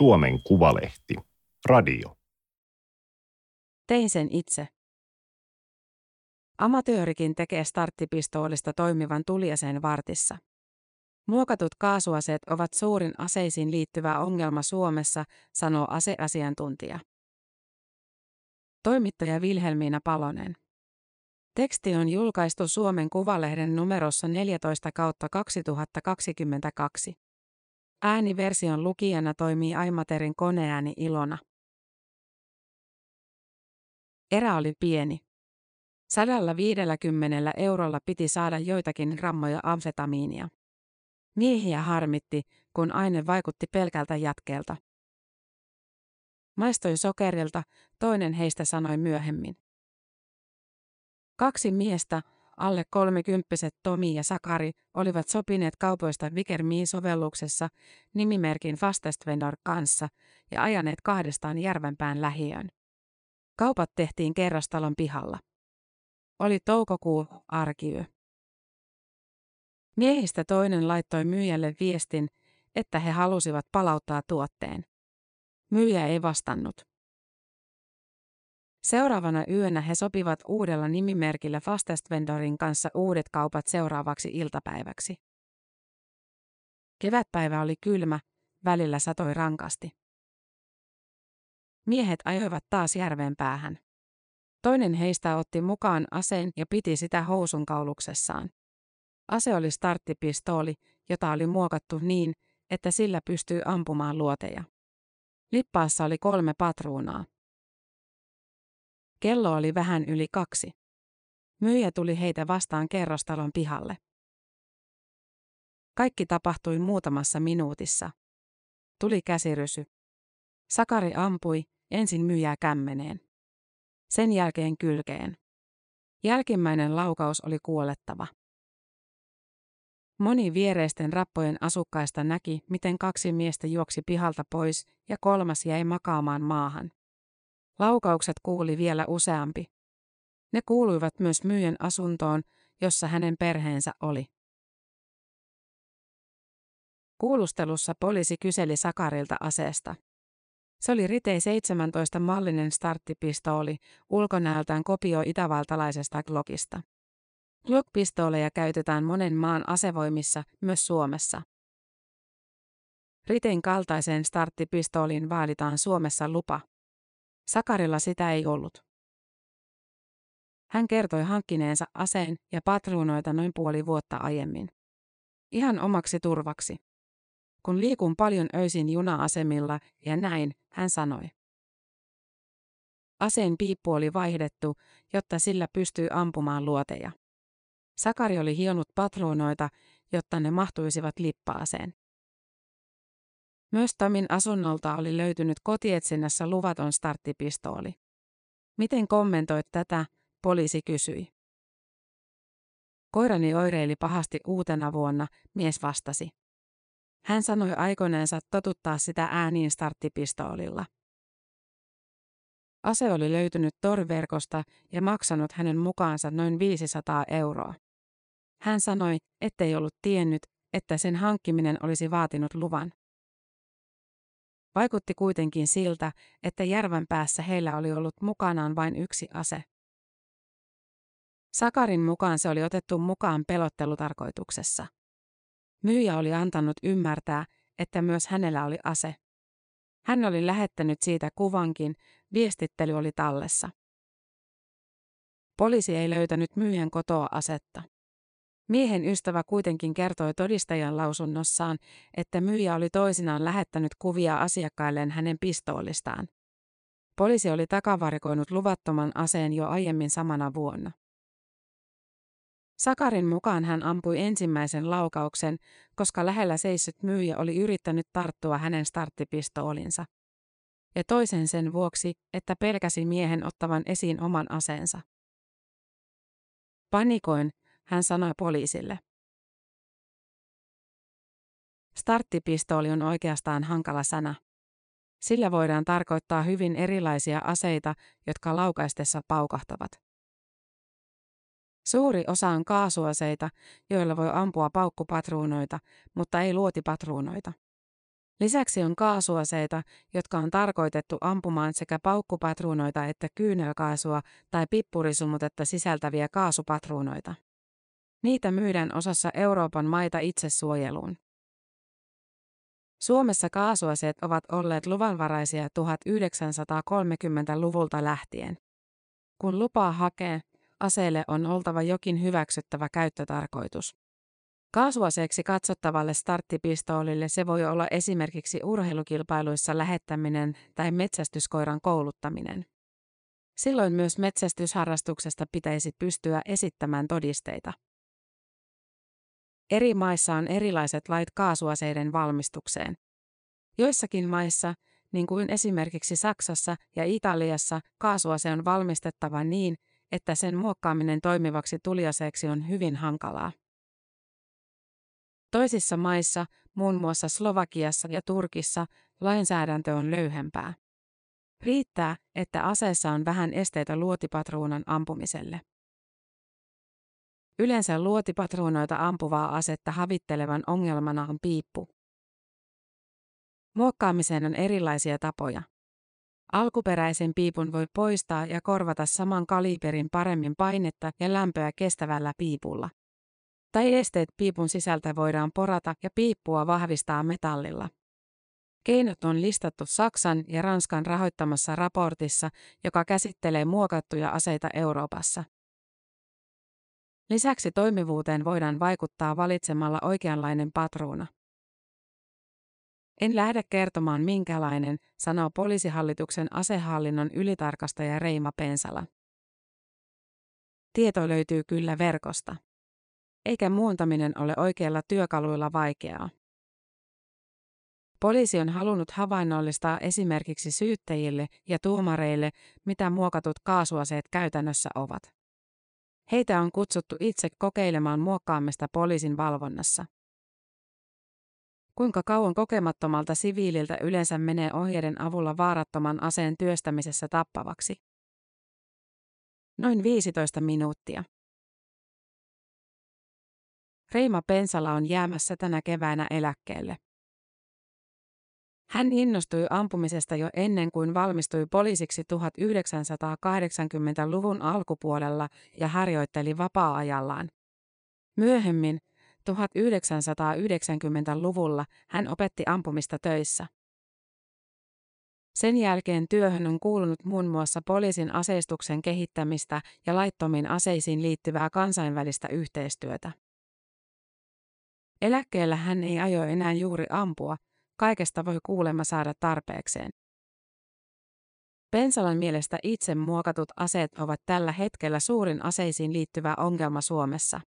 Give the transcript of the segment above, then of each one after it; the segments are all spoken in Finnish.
Suomen Kuvalehti. Radio. Tein sen itse. Amatöörikin tekee starttipistoolista toimivan tuliaseen vartissa. Muokatut kaasuaseet ovat suurin aseisiin liittyvä ongelma Suomessa, sanoo aseasiantuntija. Toimittaja Vilhelmiina Palonen. Teksti on julkaistu Suomen Kuvalehden numerossa 14 kautta 2022. Ääniversion lukijana toimii Aimaterin koneääni Ilona. Erä oli pieni. 150 eurolla piti saada joitakin grammoja amfetamiinia. Miehiä harmitti, kun aine vaikutti pelkältä jatkeelta. Maistoi sokerilta, toinen heistä sanoi myöhemmin. Kaksi miestä, alle kolmikymppiset Tomi ja Sakari, olivat sopineet kaupoista Vikermiin-sovelluksessa nimimerkin Fastest Vendor kanssa ja ajaneet kahdestaan Järvenpään lähiöön. Kaupat tehtiin kerrostalon pihalla. Oli toukokuu, arkiyö. Miehistä toinen laittoi myyjälle viestin, että he halusivat palauttaa tuotteen. Myyjä ei vastannut. Seuraavana yönä he sopivat uudella nimimerkillä Fastest Vendorin kanssa uudet kaupat seuraavaksi iltapäiväksi. Kevätpäivä oli kylmä, välillä satoi rankasti. Miehet ajoivat taas järven päähän. Toinen heistä otti mukaan aseen ja piti sitä housun kauluksessaan. Ase oli starttipistooli, jota oli muokattu niin, että sillä pystyy ampumaan luoteja. Lippaassa oli kolme patruunaa. Kello oli vähän yli kaksi. Myyjä tuli heitä vastaan kerrostalon pihalle. Kaikki tapahtui muutamassa minuutissa. Tuli käsirysy. Sakari ampui, ensin myyjää kämmeneen. Sen jälkeen kylkeen. Jälkimmäinen laukaus oli kuolettava. Moni viereisten rappojen asukkaista näki, miten kaksi miestä juoksi pihalta pois ja kolmas jäi makaamaan maahan. Laukaukset kuuli vielä useampi. Ne kuuluivat myös myyjän asuntoon, jossa hänen perheensä oli. Kuulustelussa poliisi kyseli Sakarilta aseesta. Se oli Ritei 17 mallinen starttipistooli, ulkonäöltään kopio itävaltalaisesta Glockista. Glock-pistooleja käytetään monen maan asevoimissa, myös Suomessa. Ritein kaltaiseen starttipistooliin vaaditaan Suomessa lupa. Sakarilla sitä ei ollut. Hän kertoi hankkineensa aseen ja patruunoita noin puoli vuotta aiemmin. Ihan omaksi turvaksi. Kun liikun paljon öisin juna-asemilla ja näin, hän sanoi. Aseen piippu oli vaihdettu, jotta sillä pystyy ampumaan luoteja. Sakari oli hionut patruunoita, jotta ne mahtuisivat lippaaseen. Myös Tamin asunnolta oli löytynyt kotietsinnässä luvaton starttipistooli. Miten kommentoit tätä, poliisi kysyi. Koirani oireili pahasti uutena vuonna, mies vastasi. Hän sanoi aikoneensa totuttaa sitä ääniin starttipistoolilla. Ase oli löytynyt torverkosta ja maksanut hänen mukaansa noin 500 euroa. Hän sanoi, ettei ollut tiennyt, että sen hankkiminen olisi vaatinut luvan. Vaikutti kuitenkin siltä, että järven päässä heillä oli ollut mukanaan vain yksi ase. Sakarin mukaan se oli otettu mukaan pelottelutarkoituksessa. Myyjä oli antanut ymmärtää, että myös hänellä oli ase. Hän oli lähettänyt siitä kuvankin, viestittely oli tallessa. Poliisi ei löytänyt myyjän kotoa asetta. Miehen ystävä kuitenkin kertoi todistajan lausunnossaan, että myyjä oli toisinaan lähettänyt kuvia asiakkailleen hänen pistoolistaan. Poliisi oli takavarikoinut luvattoman aseen jo aiemmin samana vuonna. Sakarin mukaan hän ampui ensimmäisen laukauksen, koska lähellä seissyt myyjä oli yrittänyt tarttua hänen starttipistoolinsa. Ja toisen sen vuoksi, että pelkäsi miehen ottavan esiin oman aseensa. Panikoin, hän sanoi poliisille. Starttipistooli on oikeastaan hankala sana. Sillä voidaan tarkoittaa hyvin erilaisia aseita, jotka laukaistessa paukahtavat. Suuri osa on kaasuaseita, joilla voi ampua paukkupatruunoita, mutta ei luotipatruunoita. Lisäksi on kaasuaseita, jotka on tarkoitettu ampumaan sekä paukkupatruunoita että kyynelkaasua tai pippurisumutetta sisältäviä kaasupatruunoita. Niitä myydään osassa Euroopan maita itsesuojeluun. Suomessa kaasuaseet ovat olleet luvanvaraisia 1930-luvulta lähtien. Kun lupaa hakee, aseelle on oltava jokin hyväksyttävä käyttötarkoitus. Kaasuaseeksi katsottavalle starttipistoolille se voi olla esimerkiksi urheilukilpailuissa lähettäminen tai metsästyskoiran kouluttaminen. Silloin myös metsästysharrastuksesta pitäisi pystyä esittämään todisteita. Eri maissa on erilaiset lait kaasuaseiden valmistukseen. Joissakin maissa, niin kuin esimerkiksi Saksassa ja Italiassa, kaasuase on valmistettava niin, että sen muokkaaminen toimivaksi tuliaseeksi on hyvin hankalaa. Toisissa maissa, muun muassa Slovakiassa ja Turkissa, lainsäädäntö on löyhempää. Riittää, että aseessa on vähän esteitä luotipatruunan ampumiselle. Yleensä luotipatruunoita ampuvaa asetta havittelevan ongelmana on piippu. Muokkaamiseen on erilaisia tapoja. Alkuperäisen piipun voi poistaa ja korvata saman kaliberin paremmin painetta ja lämpöä kestävällä piipulla. Tai esteet piipun sisältä voidaan porata ja piippua vahvistaa metallilla. Keinot on listattu Saksan ja Ranskan rahoittamassa raportissa, joka käsittelee muokattuja aseita Euroopassa. Lisäksi toimivuuteen voidaan vaikuttaa valitsemalla oikeanlainen patruuna. En lähde kertomaan minkälainen, sanoo poliisihallituksen asehallinnon ylitarkastaja Reima Pensala. Tieto löytyy kyllä verkosta. Eikä muuntaminen ole oikeilla työkaluilla vaikeaa. Poliisi on halunnut havainnollistaa esimerkiksi syyttäjille ja tuomareille, mitä muokatut kaasuaseet käytännössä ovat. Heitä on kutsuttu itse kokeilemaan muokkaamista poliisin valvonnassa. Kuinka kauan kokemattomalta siviililtä yleensä menee ohjeiden avulla vaarattoman aseen työstämisessä tappavaksi? Noin 15 minuuttia. Reima Pensala on jäämässä tänä keväänä eläkkeelle. Hän innostui ampumisesta jo ennen kuin valmistui poliisiksi 1980-luvun alkupuolella ja harjoitteli vapaa-ajallaan. Myöhemmin, 1990-luvulla, hän opetti ampumista töissä. Sen jälkeen työhön on kuulunut muun muassa poliisin aseistuksen kehittämistä ja laittomiin aseisiin liittyvää kansainvälistä yhteistyötä. Eläkkeellä hän ei aio enää juuri ampua, kaikesta voi kuulemma saada tarpeekseen. Pensalan mielestä itse muokatut aseet ovat tällä hetkellä suurin aseisiin liittyvä ongelma Suomessa.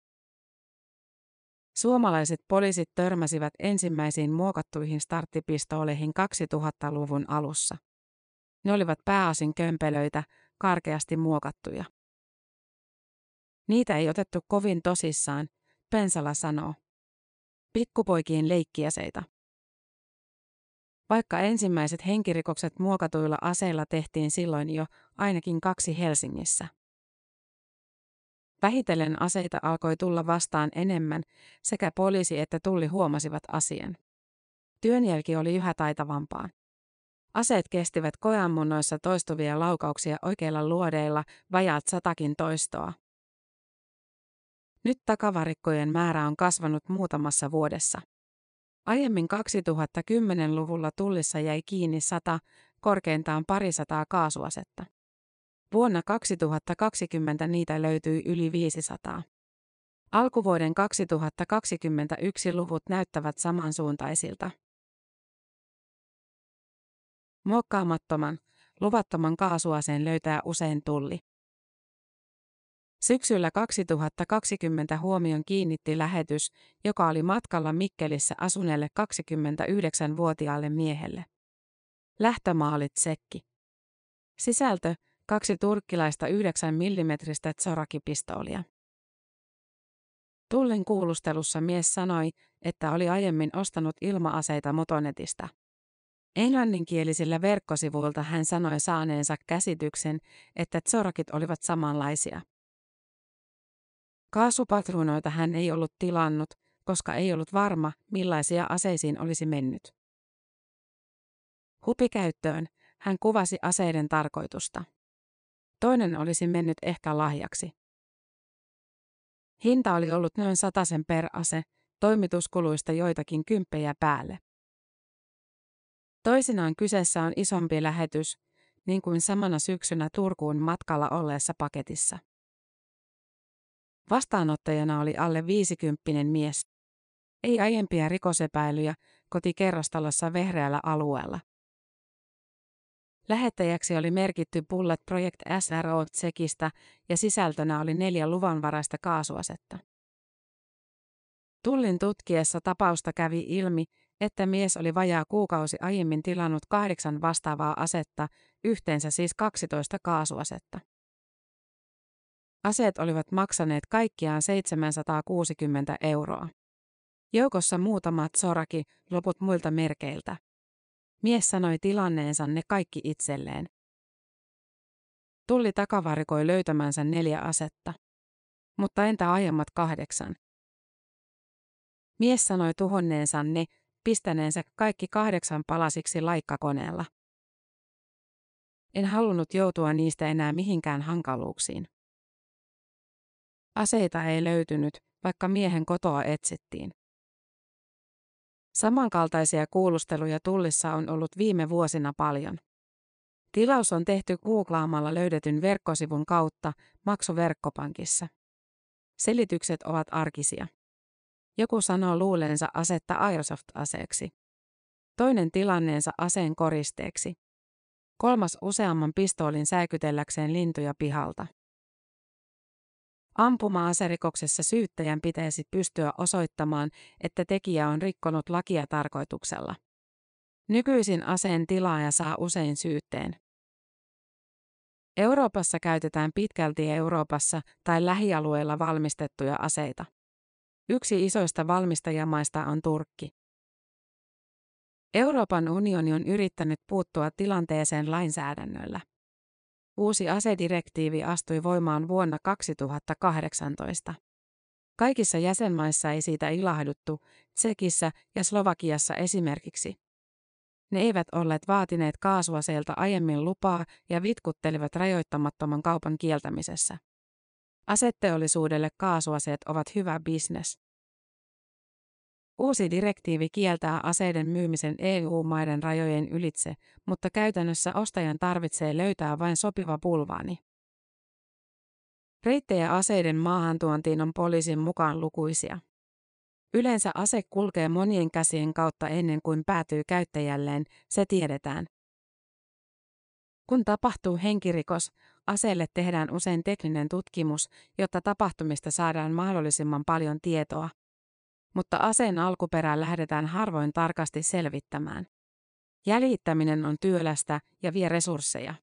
Suomalaiset poliisit törmäsivät ensimmäisiin muokattuihin starttipistooleihin 2000-luvun alussa. Ne olivat pääasin kömpelöitä, karkeasti muokattuja. Niitä ei otettu kovin tosissaan, Pensala sanoo. Pikkupoikien leikkiäseitä. Vaikka ensimmäiset henkirikokset muokatuilla aseilla tehtiin silloin jo, ainakin kaksi Helsingissä. Vähitellen aseita alkoi tulla vastaan enemmän, sekä poliisi että tulli huomasivat asian. Työnjälki oli yhä taitavampaa. Aseet kestivät koeammunnoissa toistuvia laukauksia oikeilla luodeilla, vajaat satakin toistoa. Nyt takavarikkojen määrä on kasvanut muutamassa vuodessa. Aiemmin 2010-luvulla tullissa jäi kiinni sata, korkeintaan parisataa kaasuasetta. Vuonna 2020 niitä löytyi yli 500. Alkuvuoden 2021 luvut näyttävät samansuuntaisilta. Muokkaamattoman, luvattoman kaasuaseen löytää usein tulli. Syksyllä 2020 huomion kiinnitti lähetys, joka oli matkalla Mikkelissä asuneelle 29-vuotiaalle miehelle. Lähtömaalit sekki. Sisältö, kaksi turkkilaista 9 mm Tsoraki-pistoolia. Tullin kuulustelussa mies sanoi, että oli aiemmin ostanut ilmaaseita Motonetista. Englanninkielisillä verkkosivuilta hän sanoi saaneensa käsityksen, että Tsorakit olivat samanlaisia. Kaasupatruunoita hän ei ollut tilannut, koska ei ollut varma, millaisia aseisiin olisi mennyt. Hupikäyttöön hän kuvasi aseiden tarkoitusta. Toinen olisi mennyt ehkä lahjaksi. Hinta oli ollut noin sen per ase, toimituskuluista joitakin kymppejä päälle. Toisinaan kyseessä on isompi lähetys, niin kuin samana syksynä Turkuun matkalla olleessa paketissa. Vastaanottajana oli alle viisikymppinen mies. Ei aiempia rikosepäilyjä kotikerrostalossa vehreällä alueella. Lähettäjäksi oli merkitty Bullet Project SRO Tsekistä ja sisältönä oli neljä luvanvaraista kaasuasetta. Tullin tutkiessa tapausta kävi ilmi, että mies oli vajaa kuukausi aiemmin tilannut kahdeksan vastaavaa asetta, yhteensä siis 12 kaasuasetta. Aseet olivat maksaneet kaikkiaan 760 euroa. Joukossa muutamat soraki, loput muilta merkeiltä. Mies sanoi tilanneensa ne kaikki itselleen. Tulli takavarikoi löytämänsä neljä asetta. Mutta entä aiemmat kahdeksan? Mies sanoi tuhonneensa ne, pistäneensä kaikki kahdeksan palasiksi laikkakoneella. En halunnut joutua niistä enää mihinkään hankaluuksiin. Aseita ei löytynyt, vaikka miehen kotoa etsittiin. Samankaltaisia kuulusteluja tullissa on ollut viime vuosina paljon. Tilaus on tehty googlaamalla löydetyn verkkosivun kautta maksuverkkopankissa. Selitykset ovat arkisia. Joku sanoo luuleensa asetta Airsoft-aseeksi. Toinen tilanneensa aseen koristeeksi. Kolmas useamman pistoolin säikytelläkseen lintuja pihalta. Ampuma-aserikoksessa syyttäjän pitäisi pystyä osoittamaan, että tekijä on rikkonut lakia tarkoituksella. Nykyisin aseen tilaaja saa usein syytteen. Euroopassa käytetään pitkälti Euroopassa tai lähialueilla valmistettuja aseita. Yksi isoista valmistajamaista on Turkki. Euroopan unioni on yrittänyt puuttua tilanteeseen lainsäädännöllä. Uusi asedirektiivi astui voimaan vuonna 2018. Kaikissa jäsenmaissa ei siitä ilahduttu, Tsekissä ja Slovakiassa esimerkiksi. Ne eivät olleet vaatineet kaasuaseelta aiemmin lupaa ja vitkuttelivat rajoittamattoman kaupan kieltämisessä. Asetteollisuudelle kaasuaseet ovat hyvä bisnes. Uusi direktiivi kieltää aseiden myymisen EU-maiden rajojen ylitse, mutta käytännössä ostajan tarvitsee löytää vain sopiva pulvaani. Reittejä aseiden maahantuontiin on poliisin mukaan lukuisia. Yleensä ase kulkee monien käsien kautta ennen kuin päätyy käyttäjälleen, se tiedetään. Kun tapahtuu henkirikos, aseelle tehdään usein tekninen tutkimus, jotta tapahtumista saadaan mahdollisimman paljon tietoa mutta aseen alkuperää lähdetään harvoin tarkasti selvittämään. Jäljittäminen on työlästä ja vie resursseja.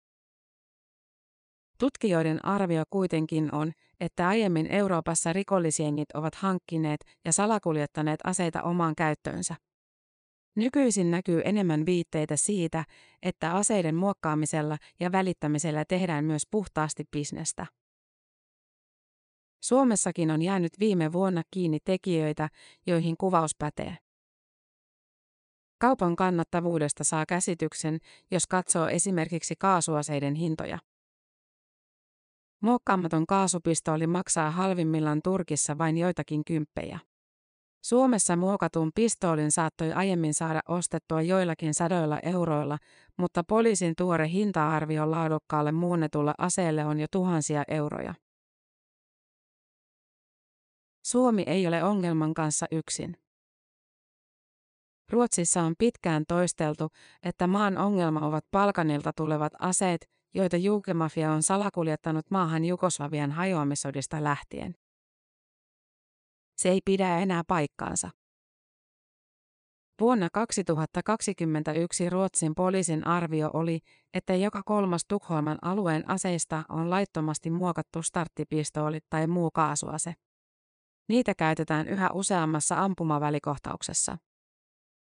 Tutkijoiden arvio kuitenkin on, että aiemmin Euroopassa rikollisjengit ovat hankkineet ja salakuljettaneet aseita omaan käyttöönsä. Nykyisin näkyy enemmän viitteitä siitä, että aseiden muokkaamisella ja välittämisellä tehdään myös puhtaasti bisnestä. Suomessakin on jäänyt viime vuonna kiinni tekijöitä, joihin kuvaus pätee. Kaupan kannattavuudesta saa käsityksen, jos katsoo esimerkiksi kaasuaseiden hintoja. Muokkaamaton kaasupistooli maksaa halvimmillaan Turkissa vain joitakin kymppejä. Suomessa muokatun pistoolin saattoi aiemmin saada ostettua joillakin sadoilla euroilla, mutta poliisin tuore hinta-arvio laadukkaalle muunnetulle aseelle on jo tuhansia euroja. Suomi ei ole ongelman kanssa yksin. Ruotsissa on pitkään toisteltu, että maan ongelma ovat Balkanilta tulevat aseet, joita Juukemafia on salakuljettanut maahan Jugoslavian hajoamissodista lähtien. Se ei pidä enää paikkaansa. Vuonna 2021 Ruotsin poliisin arvio oli, että joka kolmas Tukholman alueen aseista on laittomasti muokattu starttipistooli tai muu kaasuase. Niitä käytetään yhä useammassa ampumavälikohtauksessa.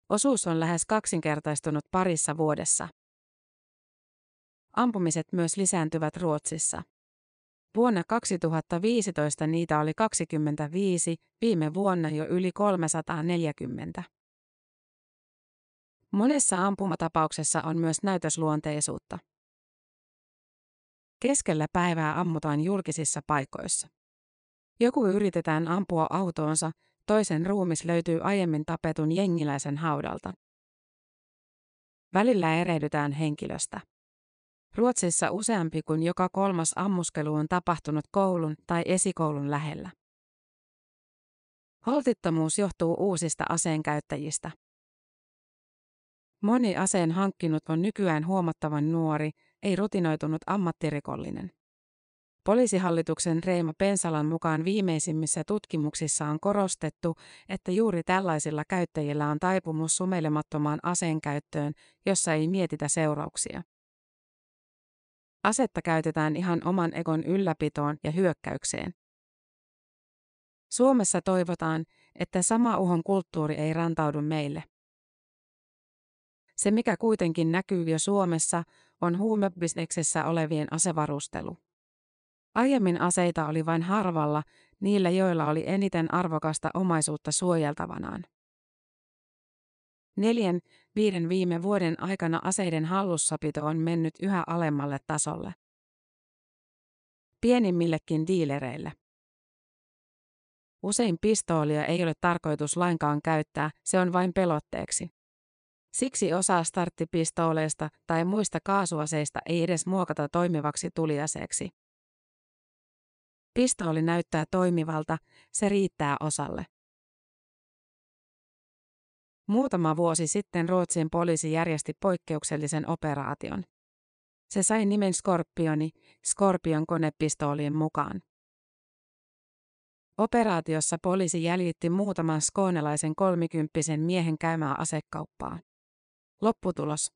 Osuus on lähes kaksinkertaistunut parissa vuodessa. Ampumiset myös lisääntyvät Ruotsissa. Vuonna 2015 niitä oli 25, viime vuonna jo yli 340. Monessa ampumatapauksessa on myös näytösluonteisuutta. Keskellä päivää ammutaan julkisissa paikoissa. Joku yritetään ampua autoonsa, toisen ruumis löytyy aiemmin tapetun jengiläisen haudalta. Välillä erehdytään henkilöstä. Ruotsissa useampi kuin joka kolmas ammuskelu on tapahtunut koulun tai esikoulun lähellä. Holtittomuus johtuu uusista aseenkäyttäjistä. Moni aseen hankkinut on nykyään huomattavan nuori, ei rutinoitunut ammattirikollinen. Poliisihallituksen Reima Pensalan mukaan viimeisimmissä tutkimuksissa on korostettu, että juuri tällaisilla käyttäjillä on taipumus sumeilemattomaan aseen käyttöön, jossa ei mietitä seurauksia. Asetta käytetään ihan oman egon ylläpitoon ja hyökkäykseen. Suomessa toivotaan, että sama uhon kulttuuri ei rantaudu meille. Se mikä kuitenkin näkyy jo Suomessa, on huumebisneksessä olevien asevarustelu. Aiemmin aseita oli vain harvalla, niillä joilla oli eniten arvokasta omaisuutta suojeltavanaan. Neljän, viiden viime vuoden aikana aseiden hallussapito on mennyt yhä alemmalle tasolle. Pienimmillekin diilereille. Usein pistoolia ei ole tarkoitus lainkaan käyttää, se on vain pelotteeksi. Siksi osa starttipistooleista tai muista kaasuaseista ei edes muokata toimivaksi tuliaseeksi. Pistooli näyttää toimivalta, se riittää osalle. Muutama vuosi sitten Ruotsin poliisi järjesti poikkeuksellisen operaation. Se sai nimen Skorpioni, Skorpion konepistoolien mukaan. Operaatiossa poliisi jäljitti muutaman skoonelaisen kolmikymppisen miehen käymää asekauppaa. Lopputulos.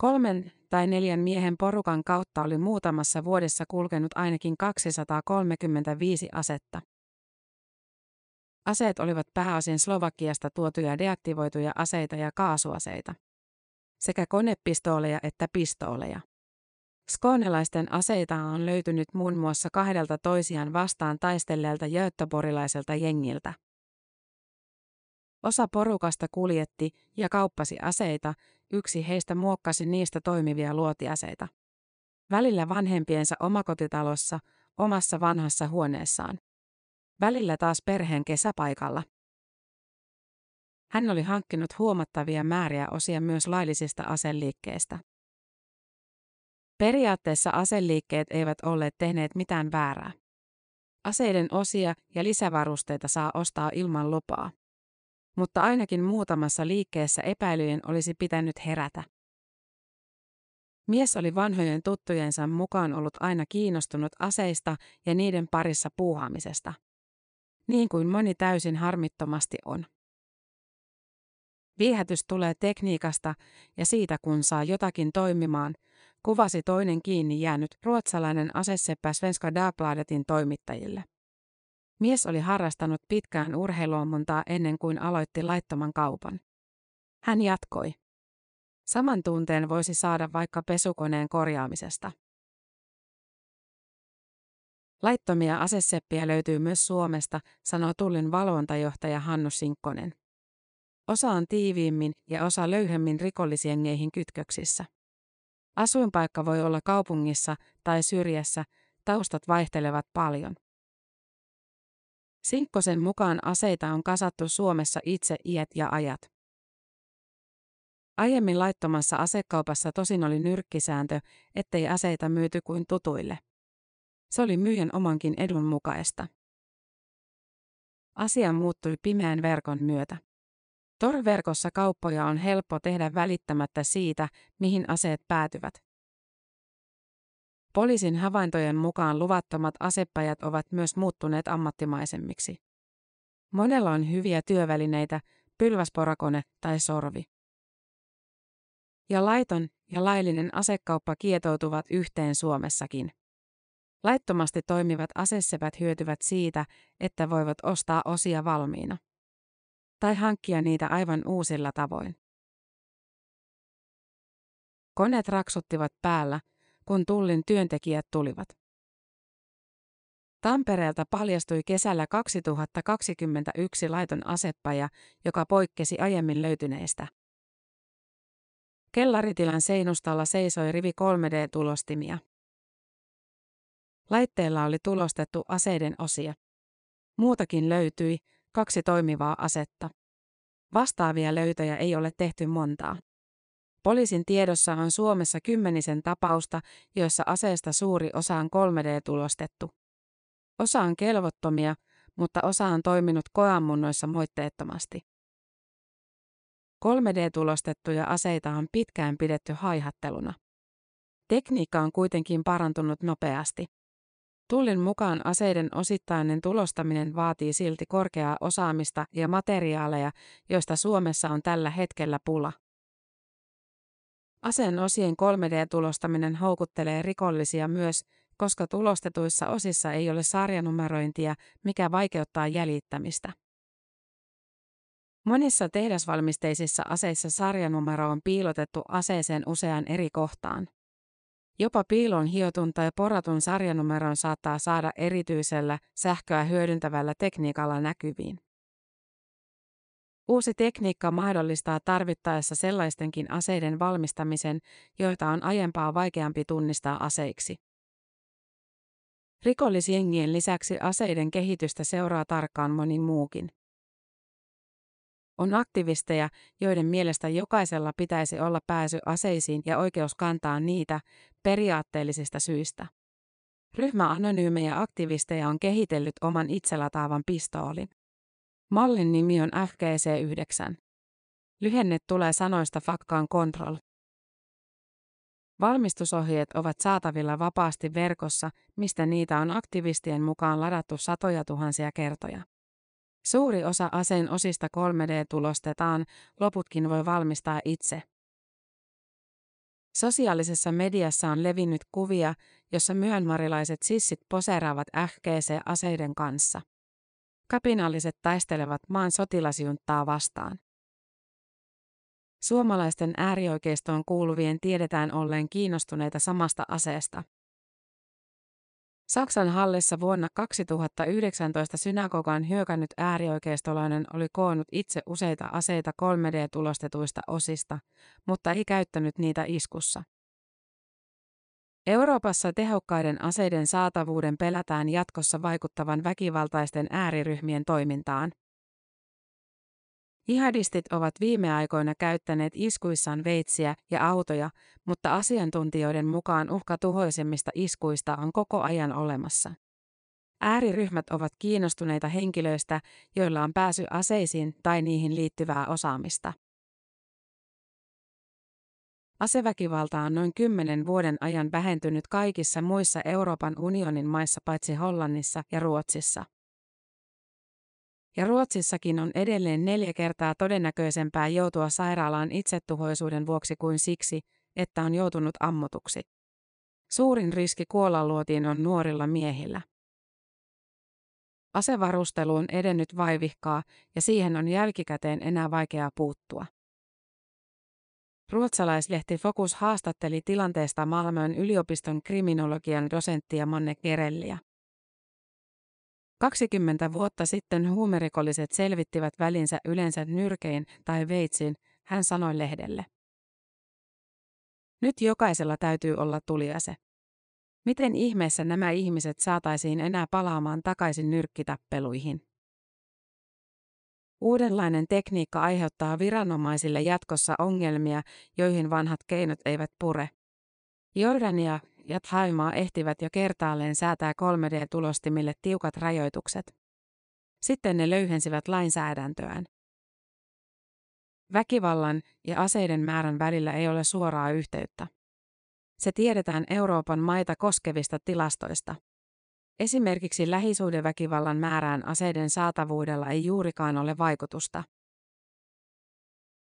Kolmen tai neljän miehen porukan kautta oli muutamassa vuodessa kulkenut ainakin 235 asetta. Aseet olivat pääosin Slovakiasta tuotuja deaktivoituja aseita ja kaasuaseita. Sekä konepistooleja että pistooleja. Skoonelaisten aseita on löytynyt muun muassa kahdelta toisiaan vastaan taistelleelta jööttöporilaiselta jengiltä. Osa porukasta kuljetti ja kauppasi aseita, yksi heistä muokkasi niistä toimivia luotiaseita. Välillä vanhempiensa omakotitalossa, omassa vanhassa huoneessaan. Välillä taas perheen kesäpaikalla. Hän oli hankkinut huomattavia määriä osia myös laillisista aseliikkeistä. Periaatteessa aseliikkeet eivät olleet tehneet mitään väärää. Aseiden osia ja lisävarusteita saa ostaa ilman lupaa mutta ainakin muutamassa liikkeessä epäilyjen olisi pitänyt herätä. Mies oli vanhojen tuttujensa mukaan ollut aina kiinnostunut aseista ja niiden parissa puuhaamisesta. Niin kuin moni täysin harmittomasti on. Viehätys tulee tekniikasta ja siitä kun saa jotakin toimimaan, kuvasi toinen kiinni jäänyt ruotsalainen aseseppä Svenska Dagbladetin toimittajille. Mies oli harrastanut pitkään urheiluammuntaa ennen kuin aloitti laittoman kaupan. Hän jatkoi. Saman tunteen voisi saada vaikka pesukoneen korjaamisesta. Laittomia aseseppiä löytyy myös Suomesta, sanoo Tullin valvontajohtaja Hannu Sinkkonen. Osa on tiiviimmin ja osa löyhemmin rikollisjengeihin kytköksissä. Asuinpaikka voi olla kaupungissa tai syrjässä, taustat vaihtelevat paljon. Sinkkosen mukaan aseita on kasattu Suomessa itse iät ja ajat. Aiemmin laittomassa asekaupassa tosin oli nyrkkisääntö, ettei aseita myyty kuin tutuille. Se oli myyjän omankin edun mukaista. Asia muuttui pimeän verkon myötä. Torverkossa kauppoja on helppo tehdä välittämättä siitä, mihin aseet päätyvät. Poliisin havaintojen mukaan luvattomat asepajat ovat myös muuttuneet ammattimaisemmiksi. Monella on hyviä työvälineitä, pylväsporakone tai sorvi. Ja laiton ja laillinen asekauppa kietoutuvat yhteen Suomessakin. Laittomasti toimivat asessevät hyötyvät siitä, että voivat ostaa osia valmiina. Tai hankkia niitä aivan uusilla tavoin. Koneet raksuttivat päällä, kun tullin työntekijät tulivat. Tampereelta paljastui kesällä 2021 laiton asepaja, joka poikkesi aiemmin löytyneistä. Kellaritilan seinustalla seisoi rivi 3D-tulostimia. Laitteella oli tulostettu aseiden osia. Muutakin löytyi, kaksi toimivaa asetta. Vastaavia löytöjä ei ole tehty montaa. Poliisin tiedossa on Suomessa kymmenisen tapausta, joissa aseesta suuri osa on 3D-tulostettu. Osa on kelvottomia, mutta osa on toiminut koeammunnoissa moitteettomasti. 3D-tulostettuja aseita on pitkään pidetty haihatteluna. Tekniikka on kuitenkin parantunut nopeasti. Tullin mukaan aseiden osittainen tulostaminen vaatii silti korkeaa osaamista ja materiaaleja, joista Suomessa on tällä hetkellä pula. Aseen osien 3D-tulostaminen houkuttelee rikollisia myös, koska tulostetuissa osissa ei ole sarjanumerointia, mikä vaikeuttaa jäljittämistä. Monissa tehdasvalmisteisissa aseissa sarjanumero on piilotettu aseeseen useaan eri kohtaan. Jopa piilon hiotun tai poratun sarjanumeron saattaa saada erityisellä sähköä hyödyntävällä tekniikalla näkyviin. Uusi tekniikka mahdollistaa tarvittaessa sellaistenkin aseiden valmistamisen, joita on aiempaa vaikeampi tunnistaa aseiksi. Rikollisjengien lisäksi aseiden kehitystä seuraa tarkkaan moni muukin. On aktivisteja, joiden mielestä jokaisella pitäisi olla pääsy aseisiin ja oikeus kantaa niitä periaatteellisista syistä. Ryhmä anonyymejä aktivisteja on kehitellyt oman itselataavan pistoolin. Mallin nimi on FGC-9. Lyhenne tulee sanoista Fakkaan Control. Valmistusohjeet ovat saatavilla vapaasti verkossa, mistä niitä on aktivistien mukaan ladattu satoja tuhansia kertoja. Suuri osa aseen osista 3D-tulostetaan, loputkin voi valmistaa itse. Sosiaalisessa mediassa on levinnyt kuvia, jossa myönmarilaiset sissit poseeraavat FGC-aseiden kanssa. Kapinalliset taistelevat maan sotilasjunttaa vastaan. Suomalaisten äärioikeistoon kuuluvien tiedetään olleen kiinnostuneita samasta aseesta. Saksan Hallessa vuonna 2019 synagogaan hyökännyt äärioikeistolainen oli koonnut itse useita aseita 3D-tulostetuista osista, mutta ei käyttänyt niitä iskussa. Euroopassa tehokkaiden aseiden saatavuuden pelätään jatkossa vaikuttavan väkivaltaisten ääriryhmien toimintaan. Jihadistit ovat viime aikoina käyttäneet iskuissaan veitsiä ja autoja, mutta asiantuntijoiden mukaan uhka tuhoisemmista iskuista on koko ajan olemassa. Ääriryhmät ovat kiinnostuneita henkilöistä, joilla on pääsy aseisiin tai niihin liittyvää osaamista. Aseväkivalta on noin kymmenen vuoden ajan vähentynyt kaikissa muissa Euroopan unionin maissa paitsi Hollannissa ja Ruotsissa. Ja Ruotsissakin on edelleen neljä kertaa todennäköisempää joutua sairaalaan itsetuhoisuuden vuoksi kuin siksi, että on joutunut ammutuksi. Suurin riski kuolla on nuorilla miehillä. Asevarustelu on edennyt vaivihkaa ja siihen on jälkikäteen enää vaikeaa puuttua. Ruotsalaislehti Fokus haastatteli tilanteesta Malmön yliopiston kriminologian dosenttia Manne Gerelliä. 20 vuotta sitten huumerikolliset selvittivät välinsä yleensä nyrkein tai veitsin, hän sanoi lehdelle. Nyt jokaisella täytyy olla tuliase. Miten ihmeessä nämä ihmiset saataisiin enää palaamaan takaisin nyrkkitappeluihin? Uudenlainen tekniikka aiheuttaa viranomaisille jatkossa ongelmia, joihin vanhat keinot eivät pure. Jordania ja Thaimaa ehtivät jo kertaalleen säätää 3D-tulostimille tiukat rajoitukset. Sitten ne löyhensivät lainsäädäntöään. Väkivallan ja aseiden määrän välillä ei ole suoraa yhteyttä. Se tiedetään Euroopan maita koskevista tilastoista. Esimerkiksi lähisuhdeväkivallan määrään aseiden saatavuudella ei juurikaan ole vaikutusta.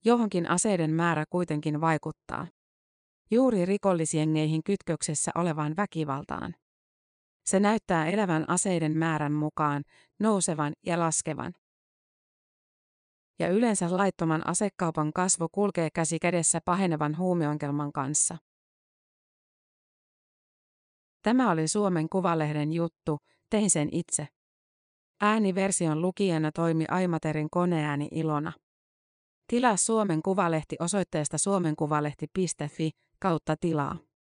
Johonkin aseiden määrä kuitenkin vaikuttaa. Juuri rikollisjengeihin kytköksessä olevaan väkivaltaan. Se näyttää elävän aseiden määrän mukaan, nousevan ja laskevan. Ja yleensä laittoman asekaupan kasvu kulkee käsi kädessä pahenevan huumeongelman kanssa. Tämä oli Suomen Kuvalehden juttu, tein sen itse. Ääniversion lukijana toimi Aimaterin koneääni Ilona. Tilaa Suomen Kuvalehti osoitteesta suomenkuvalehti.fi kautta tilaa.